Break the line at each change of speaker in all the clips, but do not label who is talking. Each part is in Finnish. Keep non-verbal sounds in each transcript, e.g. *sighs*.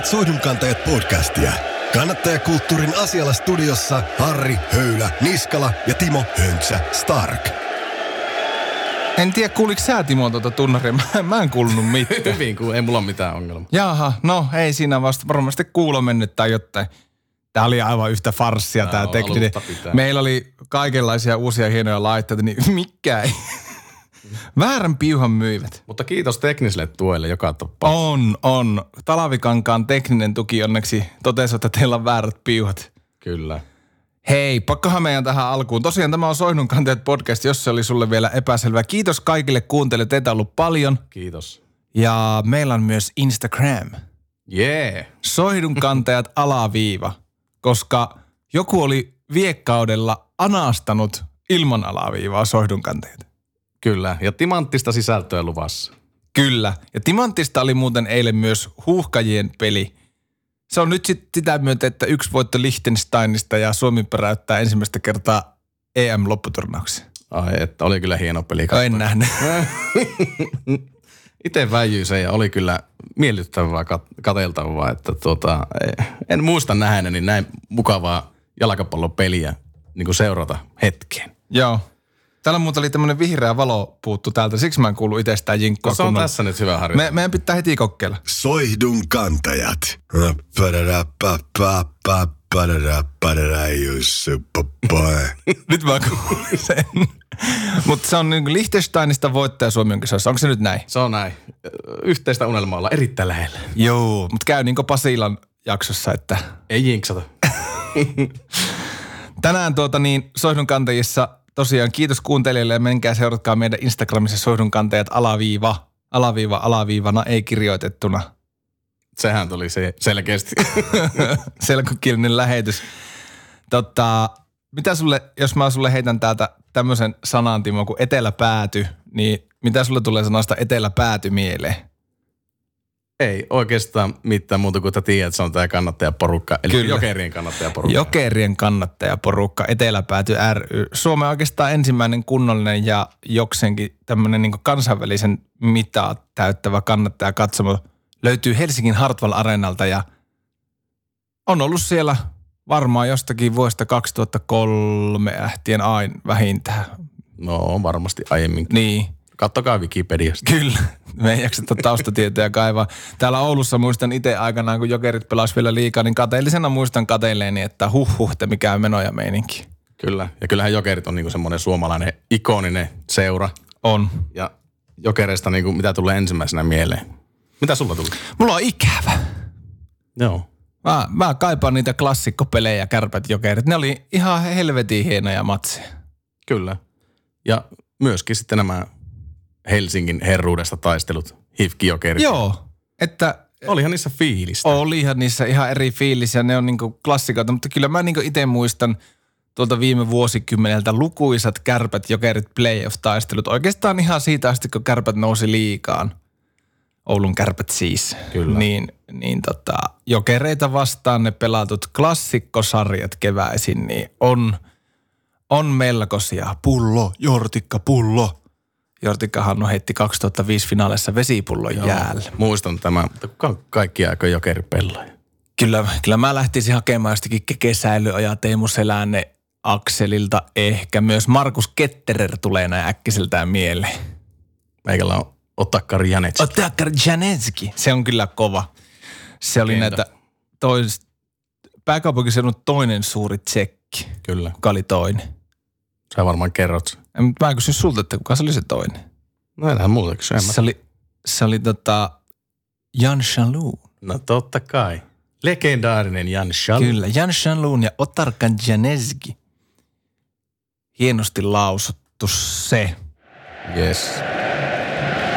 Kuuntelet Soihdunkantajat podcastia. Kannattajakulttuurin asialla studiossa Harri Höylä, Niskala ja Timo Hönsä Stark.
En tiedä, kuuliko sä Timo tuota tunnaria? *laughs* Mä, mä en kuulunut mitään. *laughs*
Hyvin, kun ei mulla ole mitään ongelmaa.
Jaha, no ei siinä vasta varmasti kuulo mennyt tai jotain. Tää oli aivan yhtä farssia tää
Joo,
tekninen. Meillä oli kaikenlaisia uusia hienoja laitteita, niin *laughs* mikä ei. Väärän piuhan myivät.
Mutta kiitos tekniselle tuelle joka tapauksessa.
On, on. Talavikankaan tekninen tuki onneksi totesi, että teillä on väärät piuhat.
Kyllä.
Hei, pakkohan meidän tähän alkuun. Tosiaan tämä on Soihdun kanteet podcast, jos se oli sulle vielä epäselvä. Kiitos kaikille kuuntelijoille, teitä on ollut paljon.
Kiitos.
Ja meillä on myös Instagram.
Jee. Yeah.
Soihdun kantajat *laughs* alaviiva, koska joku oli viekkaudella anastanut ilman alaviivaa soihdun kantajat.
Kyllä. Ja timanttista sisältöä luvassa.
Kyllä. Ja Timanttista oli muuten eilen myös huuhkajien peli. Se on nyt sit sitä myötä, että yksi voitto Liechtensteinista ja Suomi peräyttää ensimmäistä kertaa EM-lopputurnauksia.
Ai, että oli kyllä hieno peli.
En nähnyt. *laughs*
Itse väijyin sen ja oli kyllä miellyttävää kat- kateltavaa, että tuota, eh, en muista nähneeni näin mukavaa jalkapallopeliä niin kuin seurata hetkeen.
Joo. Täällä muuten oli tämmöinen vihreä valo puuttu täältä, siksi mä en kuulu itse sitä jinkkoa.
No se on
kunnolla.
tässä nyt hyvä harjoitus.
Me, meidän pitää heti kokeilla.
Soihdun kantajat.
Nyt mä kuulin sen. Mutta se on niin Liechtensteinista voittaja Suomi on kisoissa. Onko se nyt näin?
Se on näin. Yhteistä unelmaa olla erittäin lähellä.
Joo. Mutta käy niin kuin Pasilan jaksossa, että
Ei jinksata. *laughs*
tänään tuota niin Soihdun kantajissa tosiaan kiitos kuuntelijoille ja menkää seuratkaa meidän Instagramissa Soihdun kantajat alaviiva. Alaviiva alaviivana ei kirjoitettuna.
Sehän tuli se selkeästi. *laughs*
Selkokielinen lähetys. Tota, mitä sulle, jos mä sulle heitän täältä tämmöisen sanan, Timo, kuin eteläpääty, niin mitä sulle tulee sanasta eteläpääty mieleen?
Ei oikeastaan mitään muuta kuin, että tiedät, että se on tämä kannattajaporukka. Eli
Kyllä.
Jokerien kannattajaporukka.
Jokerien kannattajaporukka, Eteläpääty ry. Suomen oikeastaan ensimmäinen kunnollinen ja jokseenkin tämmöinen niin kansainvälisen mitaa täyttävä kannattaja katsomo löytyy Helsingin Hartwall Areenalta ja on ollut siellä varmaan jostakin vuodesta 2003 ähtien aina vähintään.
No on varmasti aiemmin.
Niin,
Kattokaa Wikipediasta.
Kyllä. Me ei jakseta taustatietoja kaivaa. Täällä Oulussa muistan itse aikanaan, kun jokerit pelasi vielä liikaa, niin kateellisena muistan kateelleeni, että huh huh, te mikä on meno ja meininki.
Kyllä. Ja kyllähän jokerit on niinku semmoinen suomalainen ikoninen seura.
On.
Ja jokereista niinku, mitä tulee ensimmäisenä mieleen. Mitä sulla tuli?
Mulla on ikävä.
Joo.
Mä, mä kaipaan niitä klassikkopelejä, kärpät, jokerit. Ne oli ihan helvetin hienoja matseja.
Kyllä. Ja myöskin sitten nämä Helsingin herruudesta taistelut, hifkijokerit.
Joo, että
Olihan niissä fiilistä.
olihan niissä ihan eri fiilis ja ne on niinku klassikoita, mutta kyllä mä niinku itse muistan tuolta viime vuosikymmeneltä lukuisat kärpät, jokerit, playoff-taistelut. Oikeastaan ihan siitä asti, kun kärpät nousi liikaan. Oulun kärpät siis.
Kyllä.
Niin, niin tota, jokereita vastaan ne pelatut klassikkosarjat keväisin, niin on, on melkoisia. Pullo, Jortikka, pullo. Jortikka Hannu heitti 2005 finaalissa vesipullon
Joo.
jäälle.
Muistan tämän, mutta on kaikki aika jokeripelaaja?
Kyllä, kyllä mä lähtisin hakemaan jostakin kesäilyoja ja Teemu Selänne Akselilta ehkä. Myös Markus Ketterer tulee näin äkkiseltään mieleen.
Meikällä on Otakari Janetski.
Otakar Janetski. Se on kyllä kova. Se oli
Entä?
näitä tois, pääkaupunkiseudun toinen suuri tsekki.
Kyllä.
Kuka oli toinen?
Sä varmaan kerrot.
En, mutta Mä kysyn sulta, että kuka se oli se toinen?
No enää muuta kysyä. en mä-
Se oli, se oli tota Jan Shalou.
No totta kai. Legendaarinen Jan Schall.
Kyllä, Jan Shanlun ja Otarkan Janeski. Hienosti lausuttu se.
Yes.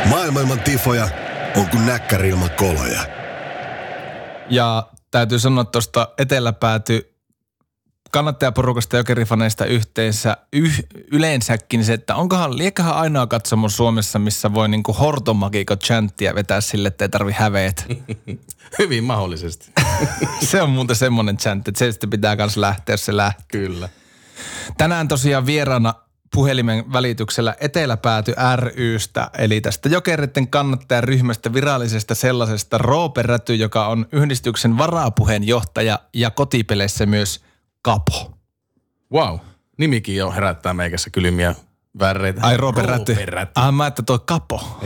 Maailman ilman tifoja on kuin näkkäri ilman koloja.
Ja täytyy sanoa tuosta eteläpääty kannattajaporukasta ja jokerifaneista yhteensä yh, yleensäkin se, että onkohan, liekähän ainoa katsomo Suomessa, missä voi niinku hortomakiko chanttia vetää sille, että ei tarvi häveet. *laughs*
Hyvin mahdollisesti. *laughs*
se on muuten semmoinen chantti, että se sitten pitää myös lähteä, jos se lähtee.
Kyllä.
Tänään tosiaan vieraana puhelimen välityksellä Eteläpääty rystä, eli tästä jokeritten kannattajaryhmästä virallisesta sellaisesta Roope Räty, joka on yhdistyksen varapuheenjohtaja ja kotipeleissä myös kapo.
Wow. Nimikin jo herättää meikässä kylmiä väreitä.
Ai. Roope Räty. Ah, mä että toi kapo.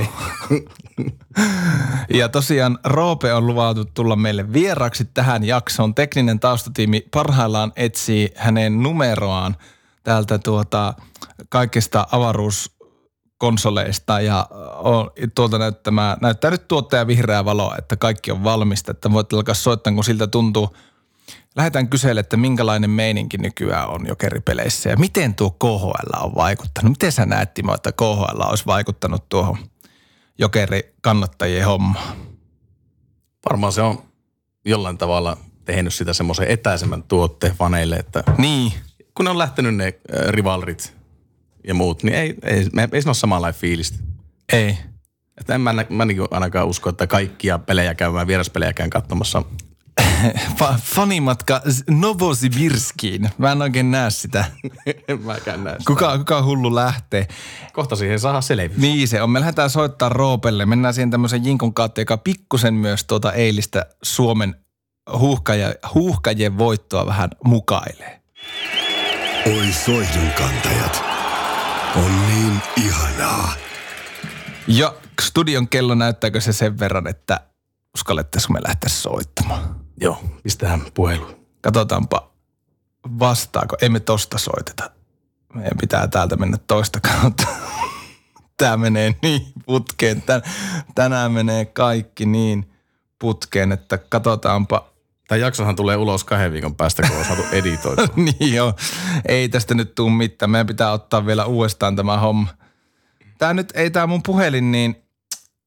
ja tosiaan Roope on luvattu tulla meille vieraksi tähän jaksoon. Tekninen taustatiimi parhaillaan etsii hänen numeroaan täältä tuota kaikista avaruuskonsoleista ja on, tuolta näyttämää, näyttää nyt tuottaja vihreää valoa, että kaikki on valmista, että voit alkaa soittaa, kun siltä tuntuu. Lähdetään kyselemään, että minkälainen meininki nykyään on jokeripeleissä ja miten tuo KHL on vaikuttanut. Miten sä näet, Timo, että KHL olisi vaikuttanut tuohon jokeri kannattajien hommaan?
Varmaan se on jollain tavalla tehnyt sitä semmoisen etäisemmän tuotteen faneille, että
Niin,
kun on lähtenyt ne äh, rivalrit ja muut, niin ei, ei, me- ei siinä ole samanlainen fiilistä.
ei.
Että en mä, mä niin ainakaan usko, että kaikkia pelejä käymään, vieraspelejä käyn katsomassa.
Fa- fanimatka Novosibirskiin. Mä en oikein näe sitä.
en mäkään näe sitä.
Kuka, kuka hullu lähtee?
Kohta siihen saa selvyys.
Niin se on. Me lähdetään soittaa Roopelle. Mennään siihen tämmöisen jinkon kautta, joka pikkusen myös tuota eilistä Suomen huuhkaja, huuhkajien voittoa vähän mukailee.
Oi soihdun kantajat. On niin ihanaa.
Ja studion kello näyttääkö se sen verran, että uskallettaisiko me lähteä soittamaan?
Joo, pistähän puhelu.
Katsotaanpa vastaako. Emme tosta soiteta. Meidän pitää täältä mennä toista kautta. *laughs* Tämä menee niin putkeen. Tän, tänään menee kaikki niin putkeen, että katsotaanpa.
Tämä jaksohan tulee ulos kahden viikon päästä, kun on saatu *laughs* editoitua.
niin joo, ei tästä nyt tuu mitään. Meidän pitää ottaa vielä uudestaan tämä homma. Tämä nyt ei tämä mun puhelin, niin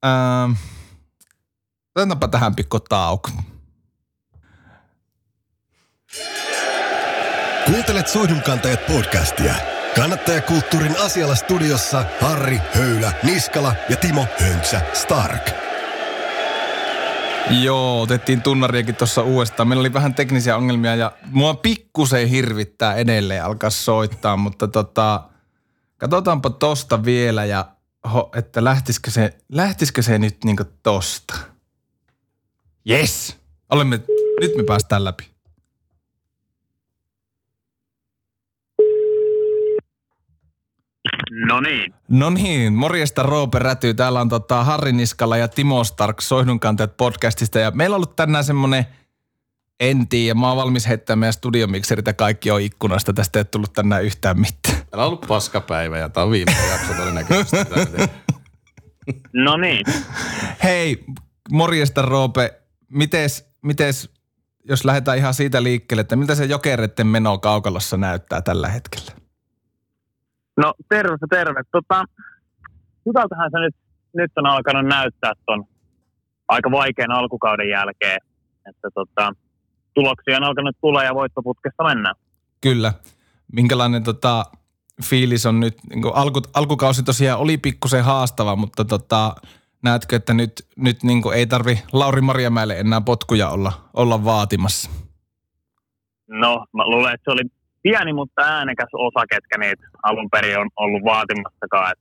ähm, otetaanpa tähän pikku tauko.
Kuuntelet Soihdunkantajat podcastia. Kannattajakulttuurin asialla studiossa Harri Höylä, Niskala ja Timo Höntsä Stark.
Joo, otettiin tunnariakin tuossa uudestaan. Meillä oli vähän teknisiä ongelmia ja mua pikkusen hirvittää edelleen alkaa soittaa, mutta tota, katsotaanpa tosta vielä ja ho, että lähtisikö se, lähtisikö se nyt niinku tosta. Yes! Olemme, nyt me päästään läpi.
No niin.
No niin, morjesta Roope Räty. Täällä on tota Harri Niskala ja Timo Stark Soihdunkantajat podcastista. Ja meillä on ollut tänään semmonen, en tiedä, mä oon valmis heittämään meidän studiomikserit ja kaikki on ikkunasta. Tästä ei tullut tänään yhtään mitään.
Täällä on ollut paskapäivä ja tämä on viimeinen jakso todennäköisesti. *laughs*
No niin.
Hei, morjesta Roope. Mites, mites, jos lähdetään ihan siitä liikkeelle, että miltä se jokereiden meno kaukalossa näyttää tällä hetkellä?
No terve, terve. Tota, hyvältähän se nyt, nyt on alkanut näyttää ton aika vaikean alkukauden jälkeen. Että tota, tuloksia on alkanut tulla ja voittoputkesta mennään.
Kyllä. Minkälainen tota, fiilis on nyt? Niin alku, alkukausi tosiaan oli pikkusen haastava, mutta tota, näetkö, että nyt, nyt niin ei tarvi Lauri Marjamäelle enää potkuja olla, olla vaatimassa?
No, mä luulen, että se oli pieni, mutta äänekäs osa, ketkä niitä alun perin on ollut vaatimassakaan. Et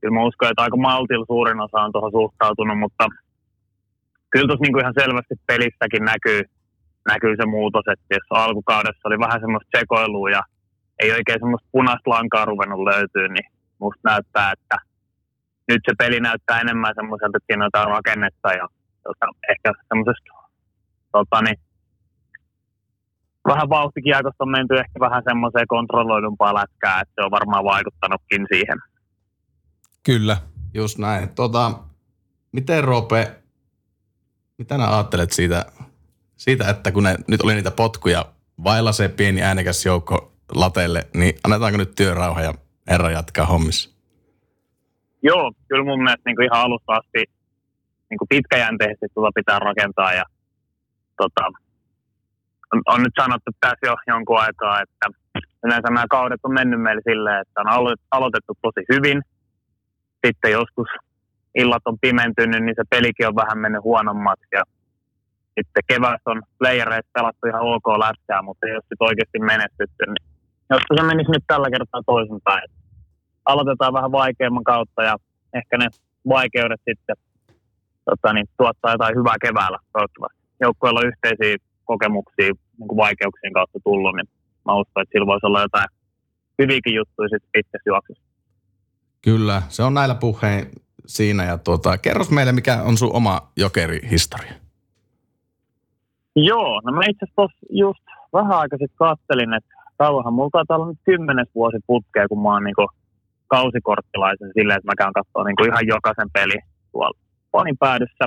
kyllä mä uskon, että aika maltilla suurin osa on tuohon suhtautunut, mutta kyllä tuossa niinku ihan selvästi pelissäkin näkyy, näkyy se muutos, että jos alkukaudessa oli vähän semmoista sekoilua ja ei oikein semmoista punaista lankaa ruvennut löytyä, niin musta näyttää, että nyt se peli näyttää enemmän semmoiselta, että siinä on rakennetta ja tota, ehkä semmoisesta tota, niin, vähän vauhtikiekosta on menty ehkä vähän semmoiseen kontrolloidumpaa lätkää, että se on varmaan vaikuttanutkin siihen.
Kyllä.
Just näin. Tota, miten Roope, mitä nää ajattelet siitä, siitä, että kun ne, nyt oli niitä potkuja vailla se pieni äänekäs joukko latelle, niin annetaanko nyt työrauha ja herra jatkaa hommissa?
Joo, kyllä mun mielestä niin kuin ihan alusta asti niin kuin pitkäjänteisesti tuota pitää rakentaa ja tota, on, nyt sanottu tässä jo jonkun aikaa, että yleensä nämä kaudet on mennyt meille silleen, että on alo- aloitettu tosi hyvin. Sitten joskus illat on pimentynyt, niin se pelikin on vähän mennyt huonommaksi ja sitten keväästä on playereissa pelattu ihan ok lätkää, mutta jos sitten oikeasti menestytty, niin jos se menisi nyt tällä kertaa toisinpäin. aloitetaan vähän vaikeamman kautta ja ehkä ne vaikeudet sitten tota, niin, tuottaa jotain hyvää keväällä toivottavasti. Joukkueella on yhteisiä kokemuksia niin kuin vaikeuksien kautta tullut, niin mä uskon, että sillä voisi olla jotain hyviäkin juttuja sitten pitkässä juoksussa.
Kyllä, se on näillä puheen siinä. Ja tuota, kerros meille, mikä on sun oma jokerihistoria.
Joo, no mä itse asiassa just vähän aikaa sitten kattelin, että kauanhan mulla taitaa olla nyt kymmenes vuosi putkea, kun mä oon niinku kausikorttilaisen silleen, että mä käyn katsoa niinku ihan jokaisen peli tuolla panin päädyssä.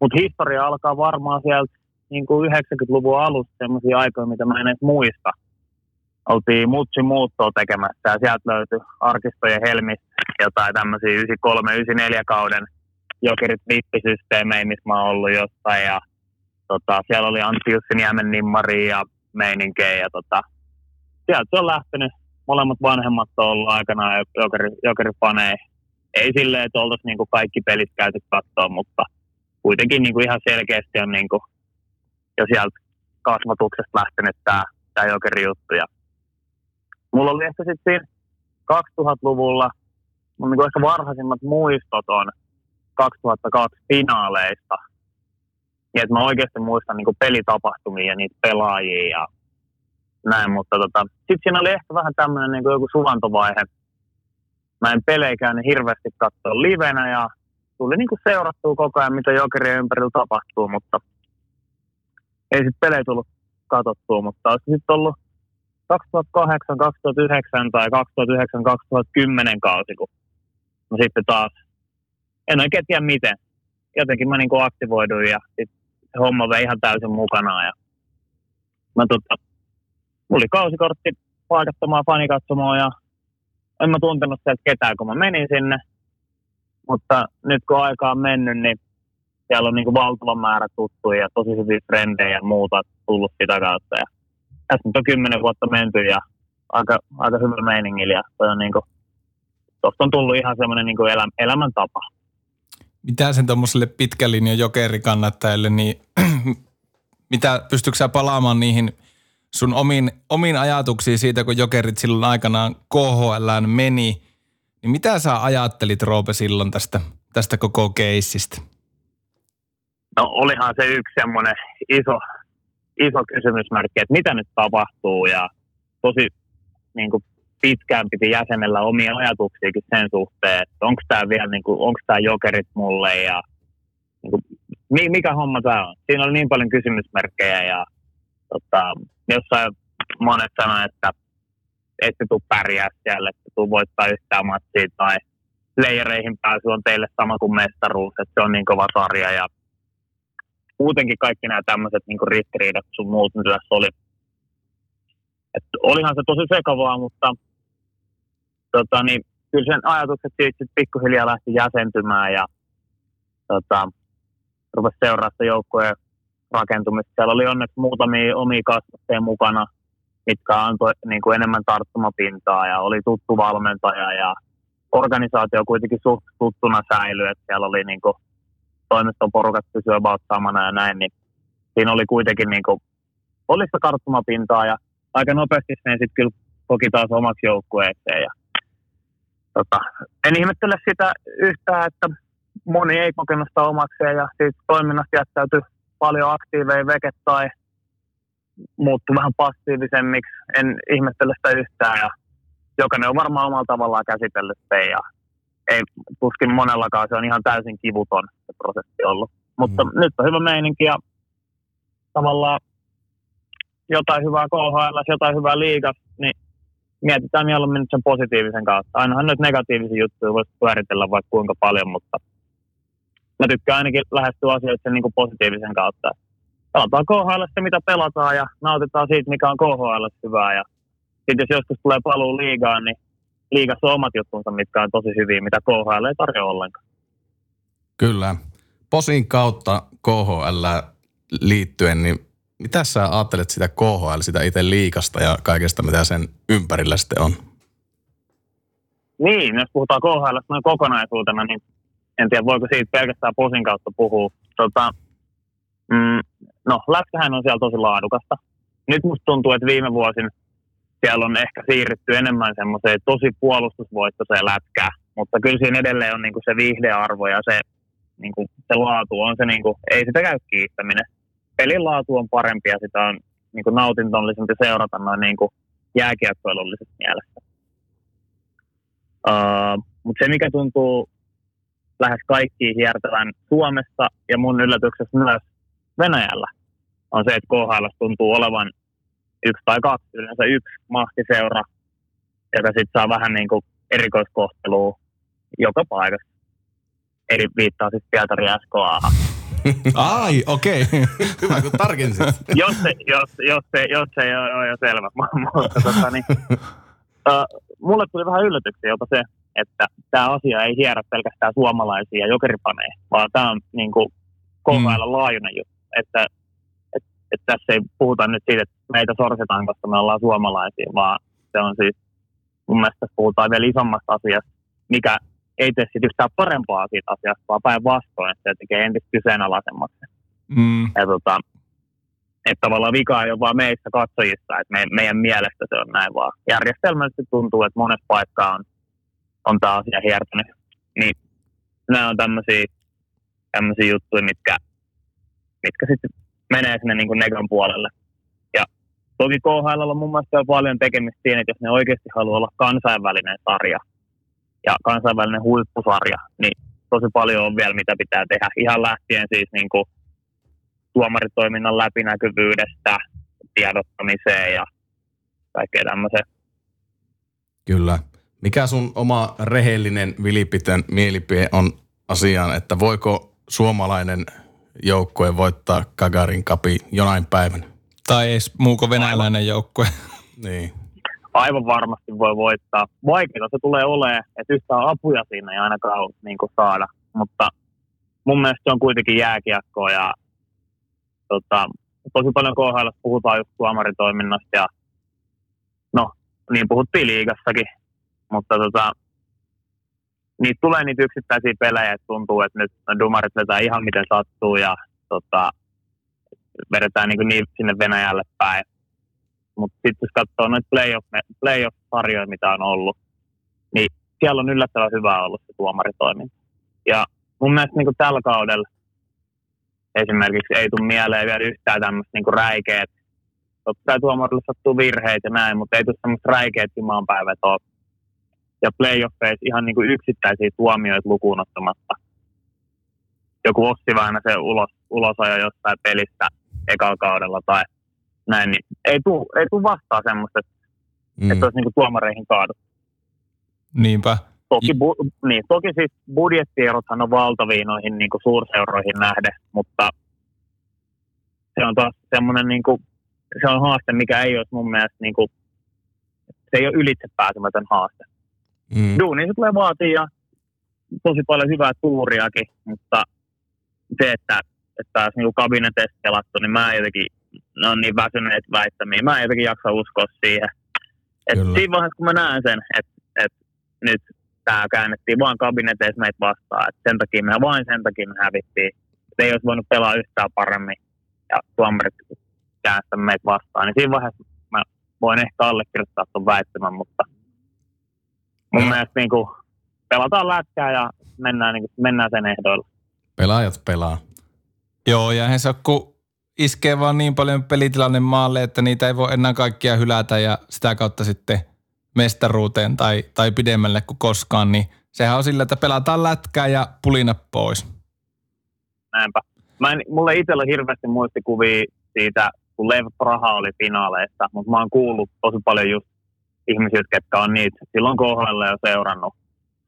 Mutta historia alkaa varmaan sieltä niinku 90-luvun alusta sellaisia aikoja, mitä mä en edes muista. Oltiin mutsi muuttoa tekemässä ja sieltä löytyi arkistojen helmistä jotain tämmöisiä 93-94 kauden jokerit vippisysteemejä, missä mä oon ollut jossain ja tota, siellä oli Antti Jussin Jämen nimmari ja meininkejä ja tota, sieltä se on lähtenyt. Molemmat vanhemmat on ollut aikanaan jokeri, jokerifaneja. Ei silleen, että oltaisiin niinku kaikki pelit käyty katsoa, mutta kuitenkin niinku ihan selkeästi on niinku, jo sieltä kasvatuksesta lähtenyt tämä tää jokeri juttu. Ja mulla oli ehkä sitten siinä 2000-luvulla, mun niinku ehkä varhaisimmat muistot on 2002 finaaleista – niin, että mä oikeasti muistan niin pelitapahtumia ja niitä pelaajia ja näin, mutta tota, sitten siinä oli ehkä vähän tämmöinen niin joku suvantovaihe. Mä en peleikään niin hirveästi katsoa livenä ja tuli niin seurattua koko ajan, mitä jokerien ympärillä tapahtuu, mutta ei sitten pelejä tullut katsottua, mutta olisi sitten ollut 2008, 2009 tai 2009, 2010 kausi, kun no sitten taas, en oikein tiedä miten. Jotenkin mä niin aktivoiduin ja sitten homma vei ihan täysin mukana. Ja mä tota, mulla oli kausikortti paikattomaan fanikatsomoon ja en mä tuntenut sieltä ketään, kun mä menin sinne. Mutta nyt kun aika on mennyt, niin siellä on niin kuin valtava määrä tuttuja ja tosi hyviä frendejä ja muuta tullut sitä kautta. Ja tässä nyt on kymmenen vuotta menty ja aika, aika hyvä meiningillä ja niin kuin, on tullut ihan semmoinen niin eläm, elämäntapa
mitä sen tuommoiselle pitkän linjan jokerikannattajille, niin *clears throat* mitä pystytkö sä palaamaan niihin sun omiin, omiin ajatuksiin siitä, kun jokerit silloin aikanaan KHL meni, niin mitä sä ajattelit Roope silloin tästä, tästä koko keissistä?
No olihan se yksi semmoinen iso, iso kysymysmerkki, että mitä nyt tapahtuu ja tosi niin kuin pitkään piti jäsenellä omia ajatuksiakin sen suhteen, että onko tämä vielä, niin kuin, onko tämä jokerit mulle ja niin kuin, mikä homma tämä on. Siinä oli niin paljon kysymysmerkkejä ja tota, jossain monet sanoivat, että ette tule pärjää siellä, että tuu voittaa yhtään matsia tai leijereihin pääsy on teille sama kuin mestaruus, että se on niin kova sarja ja muutenkin kaikki nämä tämmöiset niin ristiriidat sun muut, mitä tässä oli. Et olihan se tosi sekavaa, mutta tota, niin, kyllä sen ajatukset siitä pikkuhiljaa lähti jäsentymään ja tota, rupesi seuraa sitä joukkojen rakentumista. Siellä oli onneksi muutamia omia kasvatteja mukana, mitkä antoi niin kuin enemmän tarttumapintaa ja oli tuttu valmentaja ja organisaatio kuitenkin suht tuttuna säilyi, että siellä oli niin kuin, toimistoporukat pysyä about samana ja näin, niin siinä oli kuitenkin niin kuin, oli sitä tarttumapintaa ja aika nopeasti sen sitten kyllä koki taas omaksi joukkueeseen ja tota, en ihmettele sitä yhtään, että moni ei kokenut sitä omakseen ja siitä toiminnasta jättäytyi paljon aktiiveja veke tai muuttui vähän passiivisemmiksi. En ihmettele sitä yhtään ja jokainen on varmaan omalla tavallaan käsitellyt sen ja ei tuskin monellakaan se on ihan täysin kivuton se prosessi ollut. Mutta mm. nyt on hyvä meininki ja tavallaan jotain hyvää KHL, jotain hyvää liigas, niin mietitään mieluummin sen positiivisen kautta. Ainahan nyt negatiivisia juttuja voisi pyöritellä vaikka kuinka paljon, mutta mä tykkään ainakin lähestyä asioita sen niin kuin positiivisen kautta. Pelataan KHL se, mitä pelataan ja nautitaan siitä, mikä on KHL hyvää. Ja sitten jos joskus tulee paluu liigaan, niin liigassa on omat juttunsa, mitkä on tosi hyviä, mitä KHL ei tarjoa ollenkaan.
Kyllä. Posin kautta KHL liittyen, niin mitä sä ajattelet sitä KHL, sitä itse liikasta ja kaikesta, mitä sen ympärillä sitten on?
Niin, jos puhutaan KHL noin kokonaisuutena, niin en tiedä voiko siitä pelkästään posin kautta puhua. Tota, mm, no, lätkähän on siellä tosi laadukasta. Nyt musta tuntuu, että viime vuosin siellä on ehkä siirrytty enemmän semmoiseen tosi puolustusvoittoiseen lätkään, mutta kyllä siinä edelleen on niin kuin se viihdearvo ja se, niin kuin, se laatu on se, niin kuin, ei sitä käy kiistäminen. Pelin laatu on parempi ja sitä on niin kuin nautintollisempi seurata noin niin kuin jääkiekkoilullisessa mielessä. Uh, mutta se, mikä tuntuu lähes kaikkiin hiertävän Suomessa ja mun yllätyksessä myös Venäjällä, on se, että KHL tuntuu olevan yksi tai kaksi, yleensä yksi mahtiseura, joka sitten saa vähän niin kuin erikoiskohtelua joka paikassa. Eli viittaa siis Pietari SKA. *laughs*
Ai, okei. Okay. *laughs*
Hyvä, kun tarkensit. *laughs*
jos, se, jos, jos, se, jos se ei ole jo selvä. Mutta tota, niin, uh, mulle tuli vähän yllätyksiä jopa se, että tämä asia ei hierä pelkästään suomalaisia jokeripaneja, vaan tämä on niin kuin KHL mm. laajuinen juttu. Että, että, tässä ei puhuta nyt siitä, että meitä sorsitaan, koska me ollaan suomalaisia, vaan se on siis, mun mielestä puhutaan vielä isommasta asiasta, mikä ei tee sitten yhtään parempaa siitä asiasta, vaan päinvastoin, se tekee entistä kyseenalaisemmaksi. Mm. Ja tota, että tavallaan vika ei ole vaan meistä katsojista, että me, meidän mielestä se on näin, vaan järjestelmällisesti tuntuu, että monessa paikkaa on, on tämä asia hiertänyt. Niin nämä on tämmöisiä, tämmöisiä juttuja, mitkä, mitkä sitten menee sinne niin kuin negan puolelle. Ja toki KHL on mun mielestä on paljon tekemistä siinä, että jos ne oikeasti haluaa olla kansainvälinen sarja ja kansainvälinen huippusarja, niin tosi paljon on vielä mitä pitää tehdä. Ihan lähtien siis niin kuin tuomaritoiminnan läpinäkyvyydestä tiedottamiseen ja kaikkea tämmöiseen.
Kyllä. Mikä sun oma rehellinen vilipitön mielipide on asiaan, että voiko suomalainen joukkue voittaa Kagarin kapi jonain päivänä?
Tai edes muuko venäläinen joukkue.
niin.
Aivan varmasti voi voittaa. Vaikeaa se tulee olemaan, että yhtään apuja siinä ei ainakaan niin saada. Mutta mun mielestä se on kuitenkin jääkiekkoa ja tota, tosi paljon KHL puhutaan just tuomaritoiminnasta ja no, niin puhuttiin liigassakin, mutta tota, niitä tulee niitä yksittäisiä pelejä, että tuntuu, että nyt dumarit vetää ihan miten sattuu ja tota, vedetään niin, niin sinne Venäjälle päin. Mutta sitten jos katsoo noita playoff, playoff-sarjoja, mitä on ollut, niin siellä on yllättävän hyvä ollut se tuomaritoiminta. Ja mun mielestä niin tällä kaudella esimerkiksi ei tule mieleen vielä yhtään tämmöistä niin räikeet. Totta kai tuomarille sattuu virheitä ja näin, mutta ei tule semmoista räikeet jumaanpäivät ole. Ja playoffeissa ihan niin kuin yksittäisiä tuomioita lukuun ottamatta. Joku Ossi se ulos, ulosajo jostain pelistä ekalla kaudella tai näin, niin ei tule ei tuu vastaan semmoista, että, mm. että olisi niin kuin tuomareihin kaaduttu.
Niinpä.
Toki, bu, niin, toki siis budjettierothan on valtavia noihin niin kuin suurseuroihin nähden, mutta se on taas semmoinen niin kuin, se on haaste, mikä ei ole mun mielestä niin kuin, se ei ole ylitse pääsemätön haaste. Mm. Duuni se tulee vaatii ja tosi paljon hyvää tuuriakin, mutta se, että, että taas niin kabineteissa pelattu, niin mä jotenkin, ne on niin väsyneet väittämiä, mä en jotenkin jaksa uskoa siihen. Et siinä vaiheessa, kun mä näen sen, että, että nyt tämä käännettiin vaan kabineteissa meitä vastaan. Et sen takia me vain sen takia me hävittiin. Et ei olisi voinut pelaa yhtään paremmin ja tuomarit käännettä meitä vastaan. Niin siinä vaiheessa mä voin ehkä allekirjoittaa tuon väittämän, mutta mun mielestä niin kuin, pelataan lätkää ja mennään, niin kuin, mennään sen ehdoilla.
Pelaajat pelaa.
Joo, ja he kun iskee vaan niin paljon pelitilanne maalle, että niitä ei voi enää kaikkia hylätä ja sitä kautta sitten – mestaruuteen tai, tai pidemmälle kuin koskaan, niin sehän on sillä, että pelataan lätkää ja pulina pois.
Näinpä. Mä en, mulle itsellä hirveästi muistikuvia siitä, kun Lev Praha oli finaaleissa, mutta mä oon kuullut tosi paljon just ihmisiä, jotka on niitä silloin kohdalla jo seurannut,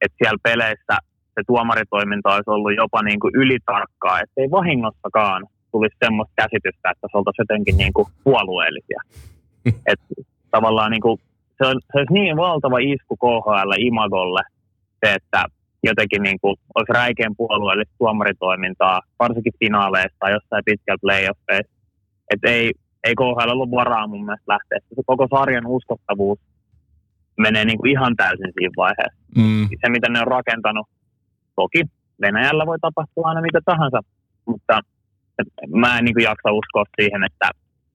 että siellä peleissä se tuomaritoiminta olisi ollut jopa niin kuin ylitarkkaa, että ei vahingossakaan tulisi semmoista käsitystä, että se oltaisiin jotenkin niin kuin puolueellisia. *laughs* että tavallaan niin kuin se, on, se olisi niin valtava isku KHL Imagolle, se, että jotenkin niin kuin olisi räikeän puolueellista tuomaritoimintaa, varsinkin finaaleissa tai jossain pitkällä playoffeissa. Että ei, ei KHL ollut varaa mun mielestä lähteä. Se koko sarjan uskottavuus menee niin kuin ihan täysin siinä vaiheessa. Mm. Se, mitä ne on rakentanut, toki Venäjällä voi tapahtua aina mitä tahansa, mutta mä en niin kuin jaksa uskoa siihen, että,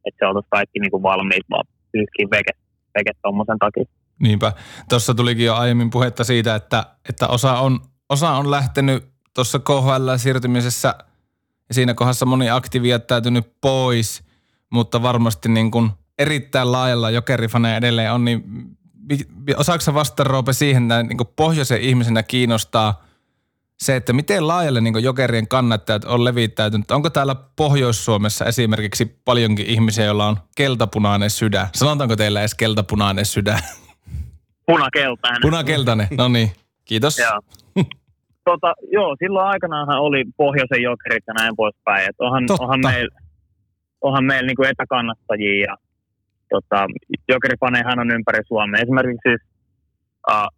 että se oltaisiin kaikki niin kuin valmiit vaan pyyhkiin veke. tekemään tuommoisen takia.
Niinpä. Tuossa tulikin jo aiemmin puhetta siitä, että, että osa, on, osa on lähtenyt tuossa KHL siirtymisessä ja siinä kohdassa moni aktiivi jättäytynyt pois, mutta varmasti niin kuin erittäin laajalla jokerifaneja edelleen on, niin osaako vasta Roope siihen, että niin pohjoisen ihmisenä kiinnostaa se, että miten laajalle niin jokerien kannattajat on levittäytynyt. Onko täällä Pohjois-Suomessa esimerkiksi paljonkin ihmisiä, joilla on keltapunainen sydän? Sanotaanko teillä edes keltapunainen sydän?
Punakeltainen.
Punakeltainen, no niin. Kiitos.
Joo. *laughs* tota, joo, silloin aikanaanhan oli pohjoisen jokerit ja näin poispäin. Et onhan, onhan meillä onhan meil niinku etäkannattajia ja tota, jokerifanehan on ympäri Suomea. Esimerkiksi siis, uh,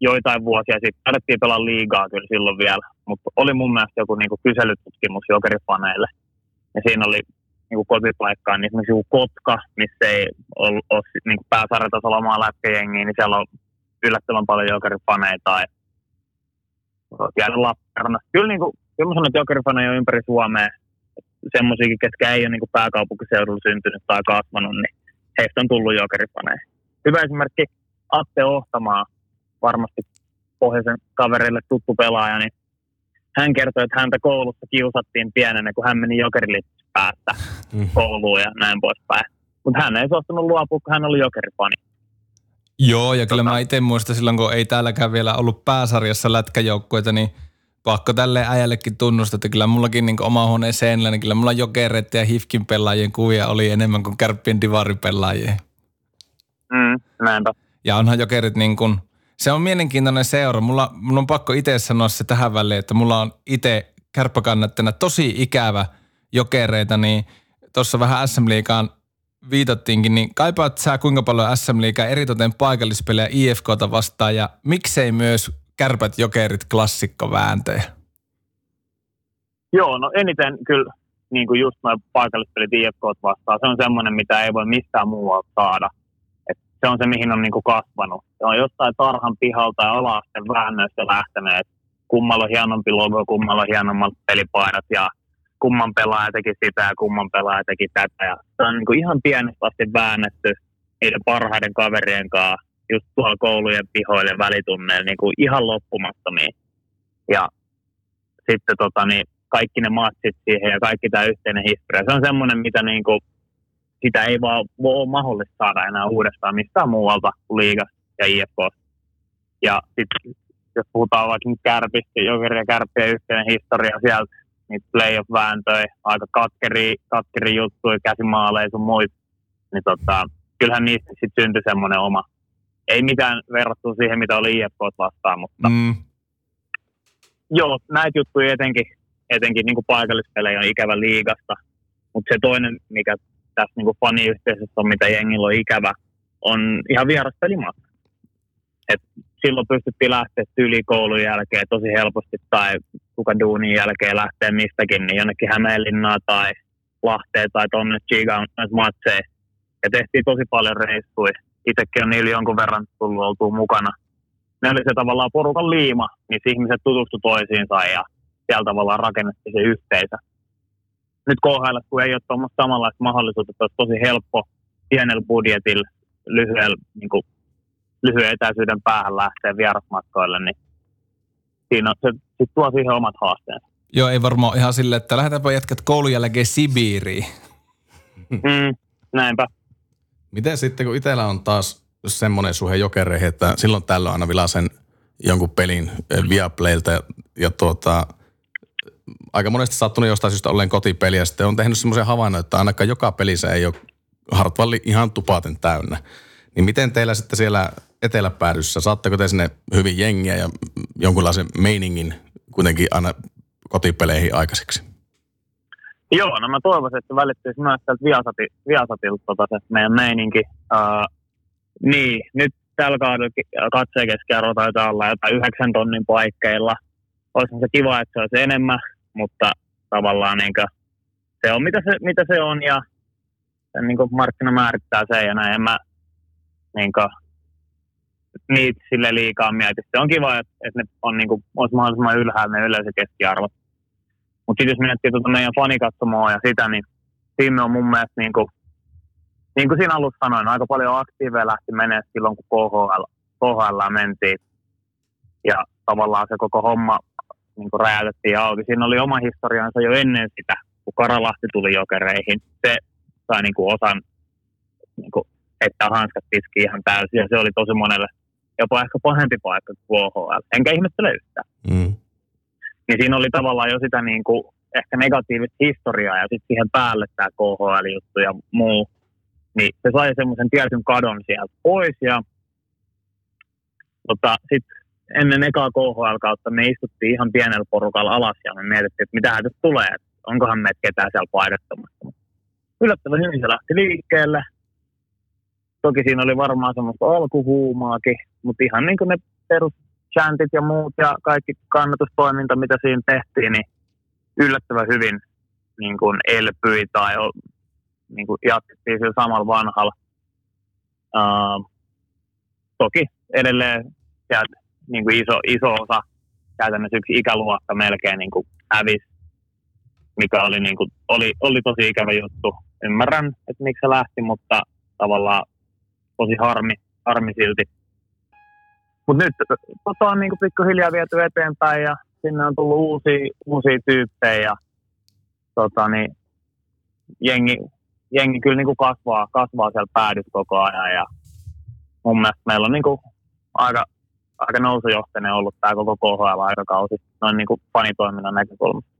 joitain vuosia sitten alettiin pelaa liigaa kyllä silloin vielä, mutta oli mun mielestä joku niinku kyselytutkimus jokerifaneille. Ja siinä oli niinku kotipaikkaan, niin esimerkiksi joku Kotka, missä ei ole, ole niinku pääsarjatasolla omaa lätkäjengiä, niin siellä on yllättävän paljon jokerifaneja tai Lappeenrannassa. Kyllä, niinku, kyllä mä sanon, että jokerifaneja on ympäri Suomea. Semmoisiakin, ketkä ei ole niinku pääkaupunkiseudulla syntynyt tai kasvanut, niin heistä on tullut jokerifaneja. Hyvä esimerkki Atte Ohtamaa, varmasti pohjoisen kaverille tuttu pelaaja, niin hän kertoi, että häntä koulussa kiusattiin pienenä, kun hän meni jokeriliittyssä päästä mm. kouluun ja näin poispäin. Mutta hän ei suostunut luopua, kun hän oli jokerifani.
Joo, ja kyllä tota... mä itse muistan silloin, kun ei täälläkään vielä ollut pääsarjassa lätkäjoukkueita, niin pakko tälle äijällekin tunnustaa, että kyllä mullakin niin oma huoneen seinällä, niin kyllä mulla jokereiden ja hifkin pelaajien kuvia oli enemmän kuin kärppien divaripelaajien.
Mm, näinpä.
Ja onhan jokerit niin kuin, se on mielenkiintoinen seura. Mulla, mulla on pakko itse sanoa se tähän väliin, että mulla on itse kärppäkannattajana tosi ikävä jokereita, niin tuossa vähän SM Liigaan viitattiinkin, niin kaipaat sä kuinka paljon SM Liigaa eritoten paikallispelejä IFKta vastaan ja miksei myös kärpät jokerit klassikkovääntöjä?
Joo, no eniten kyllä niin kuin just noin paikallispelit IFK vastaan. Se on semmoinen, mitä ei voi mistään muualta saada. Et se on se, mihin on niin kuin kasvanut. Se on jostain tarhan pihalta ja ala-asteen väännöistä lähteneet. Kummalla on hienompi logo, kummalla on hienommat pelipaidat ja kumman pelaaja teki sitä ja kumman pelaaja teki tätä. Ja se on niin kuin ihan pienestä asti väännetty niiden parhaiden kaverien kanssa just tuolla koulujen pihoille välitunneilla niin kuin ihan loppumattomiin. Ja sitten tota, niin kaikki ne matsit siihen ja kaikki tämä yhteinen historia. Se on semmoinen, mitä niin kuin, sitä ei vaan ole mahdollista saada enää uudestaan mistään muualta kuin liigasta ja IFK. Ja sitten jos puhutaan vaikka kärpistä, jokeri ja kärppien yhteinen historia sieltä, niitä playoff-vääntöjä, aika katkeri, katkeri juttuja, käsimaaleja sun muita, niin tota, kyllähän niistä sitten syntyi semmoinen oma, ei mitään verrattuna siihen, mitä oli IFK vastaan, mutta mm. joo, näitä juttuja etenkin, etenkin niin paikallispelejä on ikävä liigasta, mutta se toinen, mikä tässä niin faniyhteisössä on, mitä jengillä on ikävä, on ihan vieras pelimatka. Et silloin pystyttiin lähteä koulun jälkeen tosi helposti tai kuka duunin jälkeen lähtee mistäkin, niin jonnekin Hämeenlinnaa tai Lahteen tai tuonne Chigaan matseja. Ja tehtiin tosi paljon reissuja itsekin on niillä jonkun verran tullut oltua mukana. Ne oli se tavallaan porukan liima, missä ihmiset tutustu toisiinsa ja siellä tavallaan rakennettiin se yhteisö. Nyt KHL, kun ei ole tuommoista samanlaista mahdollisuutta, että olisi tosi helppo pienellä budjetilla lyhyellä, niin kuin, lyhyen etäisyyden päähän lähteä vierasmatkoille, niin siinä on, se sit tuo siihen omat haasteensa.
Joo, ei varmaan ihan silleen, että lähdetäänpä jätkät koulun jälkeen Sibiriin.
Mm, näinpä.
Miten sitten, kun itsellä on taas semmoinen suhe jokereihin, että silloin tällöin aina vilasen jonkun pelin eh, Viaplaylta ja, ja tuota, aika monesti sattunut jostain syystä olleen kotipeli ja sitten on tehnyt semmoisen havainnon, että ainakaan joka pelissä ei ole Hartvalli ihan tupaten täynnä. Niin miten teillä sitten siellä eteläpäädyssä, saatteko te sinne hyvin jengiä ja jonkunlaisen meiningin kuitenkin aina kotipeleihin aikaiseksi?
Joo, no mä toivoisin, että välittyisi myös sieltä Viasati, Viasatilta tota se meidän meininki. Uh, niin, nyt tällä kaudella katseen keskiarvo taitaa olla jotain yhdeksän tonnin paikkeilla. Olisi se kiva, että se olisi enemmän, mutta tavallaan niin kuin, se on mitä se, mitä se on ja sen niin kuin markkina määrittää sen ja näin. En mä niin kuin, niitä sille liikaa mieti. Se on kiva, että, että ne on niin kuin, olisi mahdollisimman ylhäällä ne yleensä keskiarvot. Mutta sitten jos miettii tuota meidän fanikatsomoa ja sitä, niin siinä on mun mielestä niin kuin niin kuin siinä alussa sanoin, aika paljon aktiiveja lähti menee silloin, kun KHL, KHL mentiin. Ja tavallaan se koko homma niin kuin räjäytettiin auki. Siinä oli oma historiansa jo ennen sitä, kun Karalahti tuli jokereihin. Se sai niin kuin osan niin kuin, että hanskat tiski ihan täysin ja se oli tosi monelle jopa ehkä pahempi paikka kuin KHL. Enkä ihmettele yhtään.
Mm.
Niin siinä oli tavallaan jo sitä niin kuin, ehkä negatiivista historiaa ja sitten siihen päälle tämä KHL-juttu ja muu. Niin se sai semmoisen tietyn kadon sieltä pois ja tota, sitten ennen ekaa KHL-kautta me istuttiin ihan pienellä porukalla alas ja me mietittiin, että mitä tässä tulee, että onkohan meitä ketään siellä painettomassa. Yllättävän hyvin se lähti liikkeelle. Toki siinä oli varmaan semmoista alkuhuumaakin, mutta ihan niin kuin ne peruschantit ja muut ja kaikki kannatustoiminta, mitä siinä tehtiin, niin yllättävän hyvin niin kuin elpyi tai niin kuin jatkettiin sillä samalla vanhalla. Uh, toki edelleen sieltä niin kuin iso, iso osa, käytännössä yksi ikäluokka melkein niin kuin hävisi, mikä oli, niin kuin, oli, oli tosi ikävä juttu. Ymmärrän, että miksi se lähti, mutta tavallaan tosi harmi, harmi silti. Mutta nyt tota on niin pikkuhiljaa viety eteenpäin ja sinne on tullut uusia, uusia tyyppejä ja tota, niin, jengi, jengi kyllä niin kasvaa, kasvaa siellä päädyssä koko ajan ja mun mielestä meillä on niin aika, aika nousujohtainen ollut tämä koko KHL-aikakausi noin niin kuin fanitoiminnan näkökulmasta.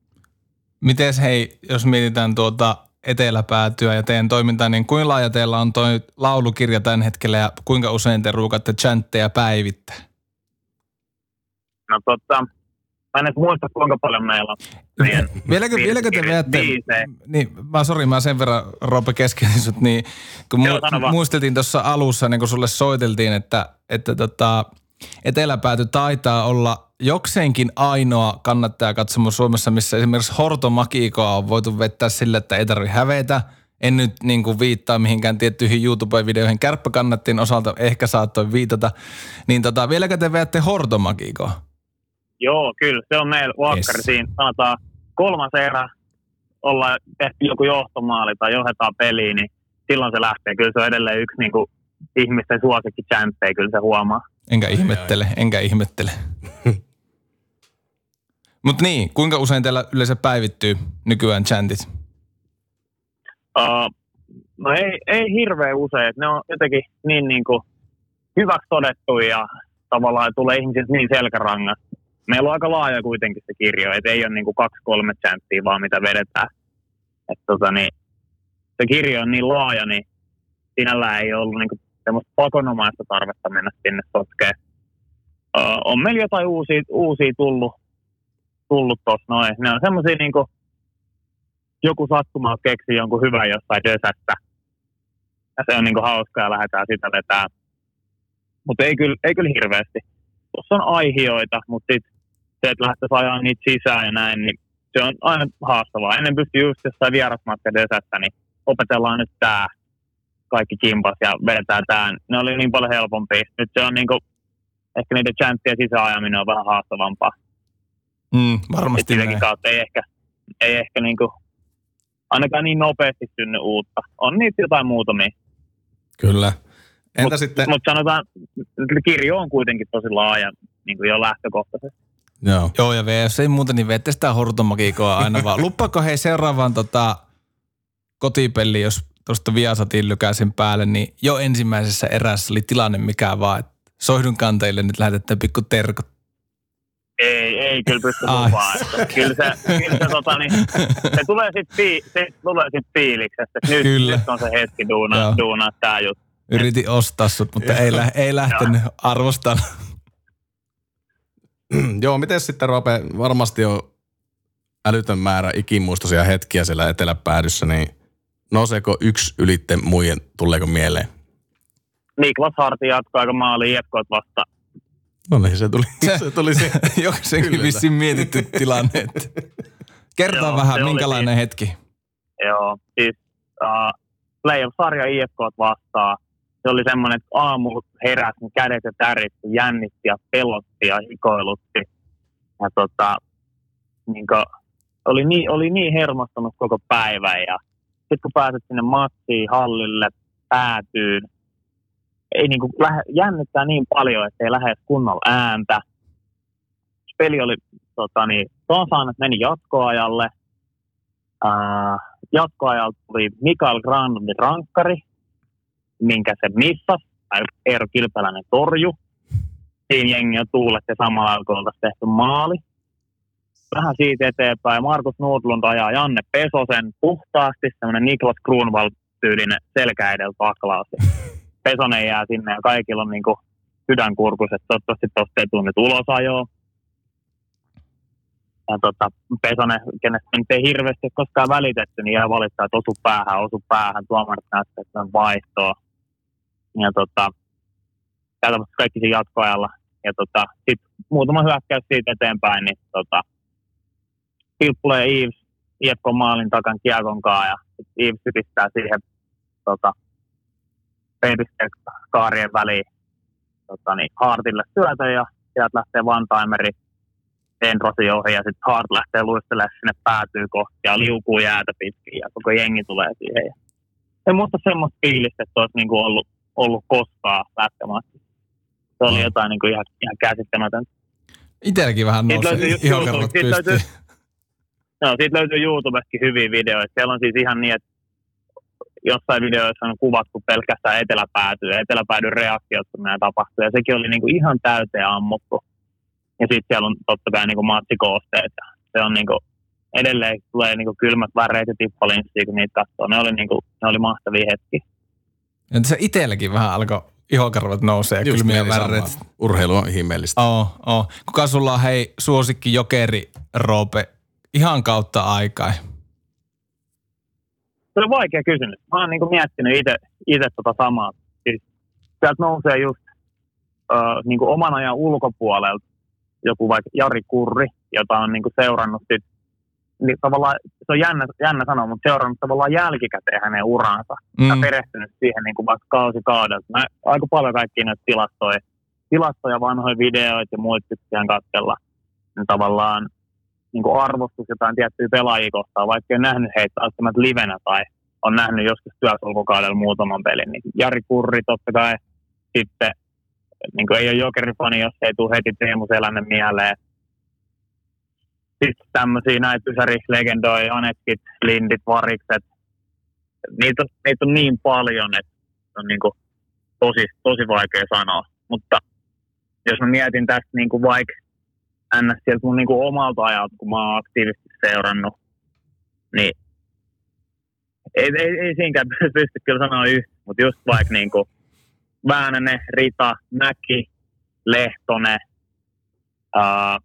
Miten hei, jos mietitään tuota eteläpäätyä ja teidän toimintaa, niin kuinka laaja teillä on toi laulukirja tämän hetkellä ja kuinka usein te ruukatte chantteja päivittää?
No tota, Mä en edes muista, kuinka paljon meillä on meidän *laughs*
vieläkö,
biis-
vieläkö te
biisejä.
niin mä sori, mä sen verran Roope keskeytin sut, niin kun mu- muisteltiin tuossa alussa, niin kun sulle soiteltiin, että, että tota, eteläpääty taitaa olla jokseenkin ainoa kannattajakatsomus Suomessa, missä esimerkiksi hortomakikoa on voitu vettää sille, että ei tarvitse hävetä. En nyt niin kuin viittaa mihinkään tiettyihin YouTube-videoihin kärppäkannattiin osalta, ehkä saattoi viitata. Niin tota, vieläkö te veätte hortomakikoa?
Joo, kyllä. Se on meillä Walker
Yes.
Sanotaan kolmas erä, ollaan tehty joku johtomaali tai johdetaan peliin, niin silloin se lähtee. Kyllä se on edelleen yksi niin kuin, ihmisten suosikki kyllä se huomaa.
Enkä ihmettele, enkä ihmettele. *laughs* Mutta niin, kuinka usein teillä yleensä päivittyy nykyään chantit?
Uh, no ei, ei hirveän usein. että Ne on jotenkin niin, niin kuin hyväksi todettu ja tavallaan tulee ihmisiltä niin selkärangasta. Meillä on aika laaja kuitenkin se kirjo, että ei ole niin kuin kaksi-kolme chanttia vaan mitä vedetään. Et tota, niin, se kirjo on niin laaja, niin sinällään ei ollut niin kuin semmoista pakonomaista tarvetta mennä sinne sotkeen. Uh, on meillä jotain uusia, uusia tullut, tullut tuossa noin. Ne on semmoisia niin kuin, joku sattumaa keksi jonkun hyvän jossain dösästä. Ja se on niinku hauskaa ja lähdetään sitä vetää. Mutta ei kyllä, ei kyllä hirveästi. Tuossa on aihioita, mutta sit se, että lähtöisi ajaa niitä sisään ja näin, niin se on aina haastavaa. Ennen pystyi just jossain vierasmatka dösästä, niin opetellaan nyt tää kaikki kimpas ja vedetään tää. Ne oli niin paljon helpompi. Nyt se on niinku, ehkä niiden chanttien sisäajaminen on vähän haastavampaa.
Mm, varmasti näin.
kautta ei ehkä, ei ehkä niinku, ainakaan niin nopeasti synny uutta. On niitä jotain muutamia.
Kyllä. Entä
Mutta
sitten,
mut sanotaan, että kirjo on kuitenkin tosi laaja niin kuin jo lähtökohtaisesti.
joo,
Joo, ja VF ei muuta, niin vette sitä hortomakikoa aina vaan. *laughs* Luppaako hei seuraavaan tota, kotipeliin, jos tuosta Viasatin lykäsin päälle, niin jo ensimmäisessä erässä oli tilanne mikä vaan, että soihdun kanteille nyt lähetetään pikku terkot.
Ei, ei kyllä pysty lupaa. Kyllä se, kyllä se, tota, niin, se tulee sitten fi, se tulee sit fiiliksestä, että nyt,
Kyllä.
nyt on se hetki
Joo.
duunaa, duunaa tämä juttu.
Yritin ostaa sut, mutta ei, lä- ei lähtenyt arvostan. *clears throat*
joo, miten sitten Roope, varmasti on älytön määrä ikimuistoisia hetkiä siellä eteläpäädyssä, niin nouseeko yksi ylitte muiden, tuleeko mieleen?
Niklas Harti jatkoi aika maali IFK vasta.
No niin, se tuli
Se-
se, tuli se. *laughs*
Jokseenkin
Kyllä.
vissiin mietitty tilanne. että- Kertaa
Joo,
vähän, minkälainen hetki.
Joo, siis uh, playoff-sarja IFK vastaan. Se oli semmoinen, että aamu heräsi, niin kädet ja tärit jännitti ja pelotti ja hikoilutti. Ja tota, niin oli, niin, oli niin hermostunut koko päivän ja sitten kun pääset sinne matsiin hallille, päätyyn. Ei niin kuin lähe, jännittää niin paljon, että ei lähde kunnolla ääntä. Peli oli, tota niin, että meni jatkoajalle. Ää, jatkoajalta tuli Mikael Granlundin rankkari, minkä se missasi, Eero Kilpeläinen torju. Siinä jengi on tuulet ja samalla oltaisiin tehty maali. Vähän siitä eteenpäin Markus Nordlund ajaa Janne Pesosen puhtaasti, semmoinen Niklas Kruunvald-tyylinen selkä edellä taklaus. *laughs* Pesonen jää sinne ja kaikilla on niinku sydänkurkus, että toivottavasti tuosta ei tule nyt ulosajoa. Ja tota, Pesonen, kenestä nyt ei hirveästi koskaan välitetty, niin jää valittaa, että osu päähän, osu päähän, tuomarit näyttää, että on vaihtoa. Ja tota, käytännössä kaikki siinä jatkoajalla. Ja tota, sitten muutama hyökkäys siitä eteenpäin, niin tota, Pilppulee Eves IFK maalin takan kiekon ja Eves pistää siihen tota, kaarien väliin tota, niin, Hartille syötä ja sieltä lähtee one-timeri Enrosi ohi ja sitten Hart lähtee luistelemaan sinne päätyy kohti ja liukuu jäätä pitkin ja koko jengi tulee siihen. Ja en muista semmoista fiilistä, että olisi niinku ollut, ollut koskaan lätkämässä. Se oli jotain niinku ihan, ihan käsittämätöntä.
Itselläkin vähän nousi ihokarvat pystyyn.
No, siitä löytyy YouTubestakin hyviä videoita. Siellä on siis ihan niin, että jossain videoissa on kuvattu pelkästään eteläpääty ja eteläpäädyn reaktiot, kun nämä tapahtuu. Ja sekin oli niin kuin ihan täyteen ammuttu. Ja sitten siellä on totta kai niin kuin matsikoosteet. Se on niin kuin, edelleen tulee niin kuin kylmät väreet ja tippalinssiä, kun niitä katsoo. Ne oli, niin kuin, ne oli mahtavia hetki.
Ja se itselläkin vähän alkoi ihokarvat nousee ja kylmiä väreet.
Urheilu on ihmeellistä.
Oo, oo. Kuka sulla on hei suosikki jokeri, Roope, ihan kautta aikaa?
Se on vaikea kysymys. Mä oon niin miettinyt itse tota samaa. Siis sieltä nousee just uh, niin oman ajan ulkopuolelta joku vaikka Jari Kurri, jota on niin seurannut sit, niin tavallaan, se on jännä, jännä sanoa, mutta seurannut tavallaan jälkikäteen hänen uransa. Mm. Mä perehtynyt siihen niin kuin vaikka kausi kaudelta. Mä aika paljon kaikkia näitä tilastoja, tilastoja, vanhoja videoita ja muita tykkään katsella. Niin tavallaan niin kuin arvostus jotain tiettyä pelaajia kohtaan, vaikka en nähnyt heitä välttämättä livenä tai on nähnyt joskus työsulkukaudella muutaman pelin. Niin Jari Kurri totta kai sitten niin kuin ei ole jokerifani, jos ei tule heti Teemu Selänne mieleen. Sitten tämmöisiä näitä legendoja, Anekit, Lindit, Varikset. Niitä, niitä on niin paljon, että on niin kuin tosi, tosi vaikea sanoa. Mutta jos mä mietin tästä niin kuin vaikka ns. sieltä mun niinku omalta ajalta, kun mä oon aktiivisesti seurannut, niin ei, ei, ei siinäkään *laughs* pysty kyllä sanoa yhtä, mutta just vaikka niinku Väänänen, Rita, Mäki, Lehtonen, ää,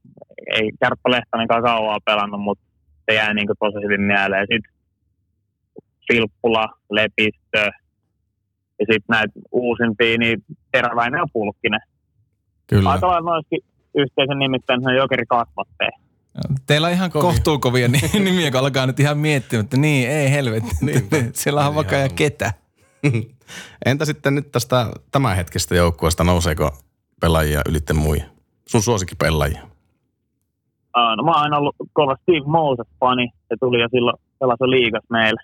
ei Kärppä Lehtonenkaan kauaa pelannut, mutta se jäi niinku tosi hyvin mieleen. Sitten Filppula, Lepistö, ja sitten näitä uusimpia, niin Teräväinen ja Pulkkinen. Kyllä. Aika lailla noissakin yhteisen nimittäin jokeri kasvatteen.
Teillä on ihan Kovia. kohtuukovia *laughs* nimiä, kun alkaa nyt ihan miettiä, että niin, ei helvetti. Siellä on vaikka ja ketä. *laughs*
Entä sitten nyt tästä tämänhetkisestä joukkueesta, nouseeko pelaajia ylitten muihin? Sun suosikki pelaajia?
Uh, no, mä oon aina ollut kova Steve Moses-fani. Se tuli jo silloin sellaisen liigas meille.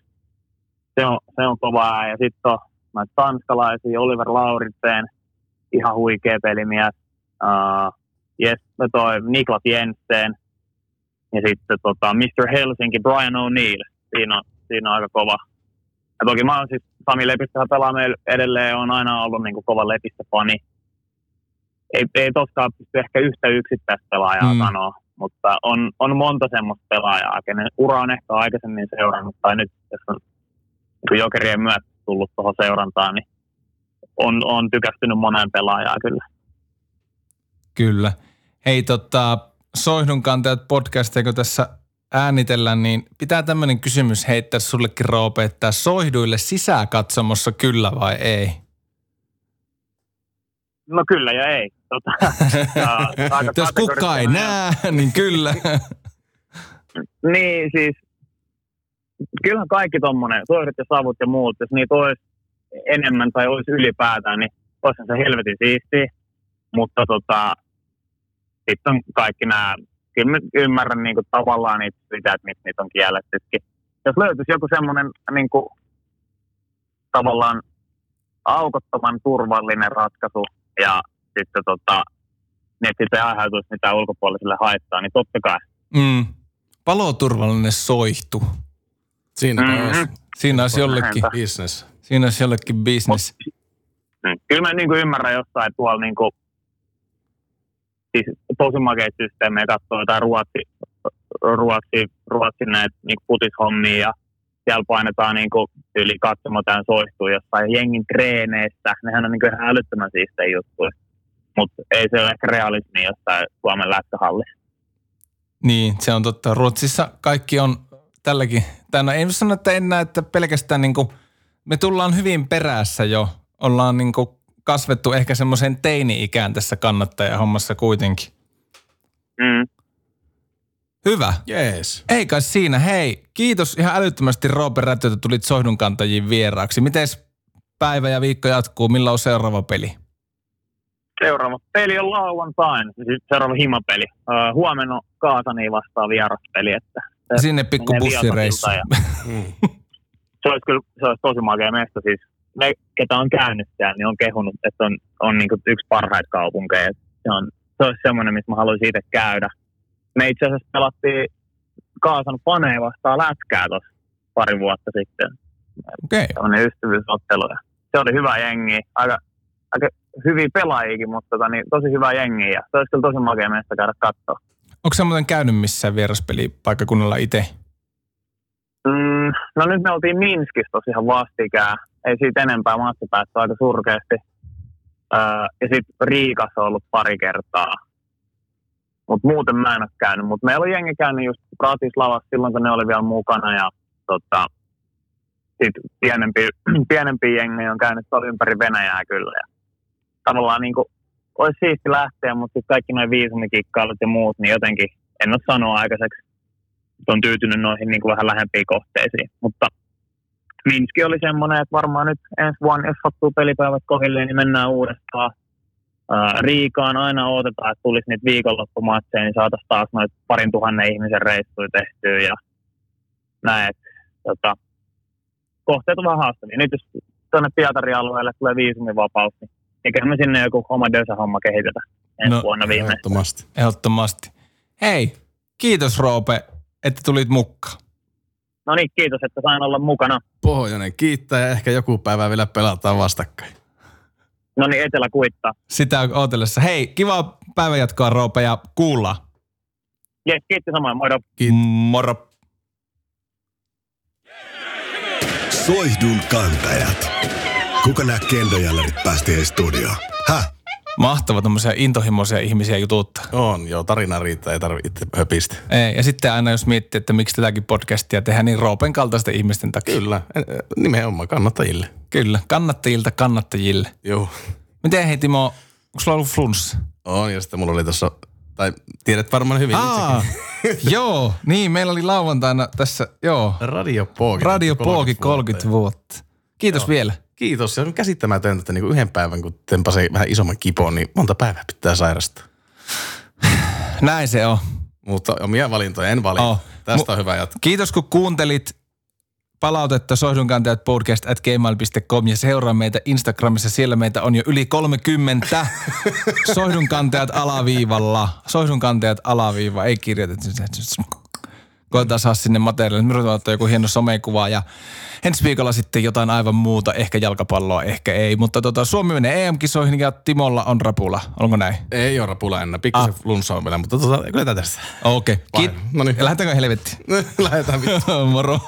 Se on, se on kovaa. Ja sitten on näitä tanskalaisia, Oliver Lauritsen, ihan huikea pelimies. Uh, yes, toi Niklas Jensen ja sitten tota, Mr. Helsinki, Brian O'Neill. Siinä on, siinä on aika kova. Ja toki mä oon siis, Sami Lepissähän pelaa meillä edelleen, on aina ollut niin kuin kova Lepistä fani. Ei, ei toskaan pysty ehkä yhtä yksittäistä pelaajaa mm. sanoa, mutta on, on monta semmoista pelaajaa, kenen ura on ehkä aikaisemmin seurannut, tai nyt jos on niin jokerien myötä tullut tuohon seurantaan, niin on, on tykästynyt moneen pelaajaa kyllä.
Kyllä. Hei tota, Soihdun kantajat podcastia, kun tässä äänitellään, niin pitää tämmöinen kysymys heittää sullekin Roope, että soihduille sisäkatsomossa kyllä vai ei?
No kyllä ja ei. Tota, *laughs*
ja, Jos kukaan ei näe, niin kyllä. *laughs*
niin siis, kyllähän kaikki tuommoinen, soihdut ja savut ja muut, jos niitä olisi enemmän tai olisi ylipäätään, niin olisi se helvetin siistiä. Mutta tota, sitten on kaikki nämä, kyllä ymmärrän niin kuin, tavallaan niitä, sitä, että miksi niitä on kiellettykin. Jos löytyisi joku semmoinen niin kuin, tavallaan aukottoman turvallinen ratkaisu ja sitten tota, niin että ei aiheutuisi mitään ulkopuoliselle haittaa, niin totta kai.
Mm. Paloturvallinen soihtu.
Siinä
Mhm.
olisi
Siinä olisi jollekin,
business.
siinä olisi jollekin business.
Mm. Kyllä mä niin kuin ymmärrän jossain tuolla niin kuin, siis tosi makeita systeemejä katsoo jotain Ruotsi, Ruotsi, Ruotsin näitä niin putishommia ja siellä painetaan niin kuin yli katsomo tämän soistuu jossain jengin treeneistä. Nehän on niin kuin ihan älyttömän siistejä juttuja. Mutta ei se ole ehkä realismi jossain Suomen lätkähallissa.
Niin, se on totta. Ruotsissa kaikki on tälläkin. Tai no mä sano, että enää, että pelkästään niin kuin, me tullaan hyvin perässä jo. Ollaan niin kuin kasvettu ehkä semmoiseen teini-ikään tässä kannattajahommassa kuitenkin.
Mm.
Hyvä.
Jees.
Ei kai siinä. Hei, kiitos ihan älyttömästi Roope Räty, että tulit soihdunkantajiin vieraaksi. Mites päivä ja viikko jatkuu? Milloin on seuraava peli?
Seuraava peli on lauantain, siis seuraava himapeli. Uh, huomenna Kaasani vastaan vieraspeli, että se
Sinne pikku bussireissu.
Ja
Mm.
se olisi kyllä se olisi tosi makea mesta. Siis ne, ketä on käynyt siellä, niin on kehunut, että on, on niin yksi parhaita kaupunkeja. Se, on, se olisi semmoinen, missä mä haluaisin itse käydä. Me itse asiassa pelattiin Kaasan faneja vastaan lätkää tuossa pari vuotta sitten.
Okei.
Tämmöinen ystävyysottelu. Se oli hyvä jengi. Aika, aika hyviä pelaajiakin, mutta tota, niin, tosi hyvä jengi. Ja se olisi kyllä tosi makea mesta käydä katsoa.
Onko sä muuten käynyt missään vieraspelipaikkakunnalla itse?
Mm, no nyt me oltiin Minskissä tosi ihan vastikään. Ei siitä enempää matsi päästy aika surkeasti. Öö, ja sitten Riikassa on ollut pari kertaa. Mutta muuten mä en ole käynyt. Mutta meillä on jengi käynyt just Bratislavassa silloin, kun ne oli vielä mukana. Ja tota, sitten pienempi, *clears throat* pienempi jengi on käynyt tuolla ympäri Venäjää kyllä. Ja tavallaan niin kuin, olisi siisti lähteä, mutta sitten kaikki noin viisumikikkailut ja muut, niin jotenkin en ole sanoa aikaiseksi on tyytynyt noihin niin kuin vähän lähempiin kohteisiin. Mutta Minski oli semmoinen, että varmaan nyt ensi vuonna, jos sattuu pelipäivät kohilleen, niin mennään uudestaan. Ää, Riikaan aina odotetaan, että tulisi niitä viikonloppumatseja, niin saataisiin taas noita parin tuhannen ihmisen reissuja tehtyä ja näin. Et, tota, kohteet on vähän haastavia. Nyt jos tuonne Pietarin alueelle tulee viisumivapaus, niin eiköhän me sinne joku oma homma kehitetä ensi
No,
vuonna viimein.
Ehdottomasti.
Ehdottomasti. Hei, kiitos Roope, että tulit mukaan.
No niin, kiitos, että sain olla mukana.
Pohjoinen kiittää ja ehkä joku päivä vielä pelataan vastakkain.
No niin, Etelä kuittaa.
Sitä odotellessa. Hei, kiva päivänjatkoa Roope ja kuullaan.
Jes, kiitos samoin. Moido.
Kiit-
Moro.
Soihdun kantajat. Kuka nämä kendojällerit päästi edes studioon? Häh?
Mahtava tämmöisiä intohimoisia ihmisiä jututtaa.
On, joo, tarina riittää, ei tarvitse itse höpistä.
Ei, ja sitten aina jos miettii, että miksi tätäkin podcastia tehdään, niin Roopen kaltaisten ihmisten takia.
Kyllä, eh, eh, nimenomaan kannattajille.
Kyllä, kannattajilta kannattajille.
Joo.
Miten hei Timo, onko sulla ollut flunssa?
On, ja sitten mulla oli tuossa, tai tiedät varmaan hyvin
Aa,
itsekin. *laughs*
joo, niin meillä oli lauantaina tässä, joo,
Radio Pooki.
Radio Pooki 30 vuotta. Kiitos
Joo.
vielä.
Kiitos. Se on käsittämätöntä, että niinku yhden päivän, kun tempasee vähän isomman kipon, niin monta päivää pitää sairastaa. *sighs*
Näin se on.
Mutta omia valintoja en valita.
Oh.
Tästä
Mu-
on hyvä jatkaa.
Kiitos kun kuuntelit palautetta soihdunkantajat podcast at gmail.com ja seuraa meitä Instagramissa. Siellä meitä on jo yli 30 *laughs* soihdunkantajat alaviivalla. Soihdunkantajat alaviiva, ei kirjoitettu. Koetaan saa sinne materiaalia. Me ruvetaan ottaa joku hieno somekuva ja ensi viikolla sitten jotain aivan muuta. Ehkä jalkapalloa, ehkä ei. Mutta tota, Suomi menee EM-kisoihin ja Timolla on rapula. Onko näin?
Ei ole rapula enää. Pikkusen Ah. flunssa on vielä, mutta tota, kyllä tästä.
Okei. Okay.
Vai- no niin.
Lähdetäänkö helvettiin? *laughs*
Lähdetään vittu. *laughs*
Moro.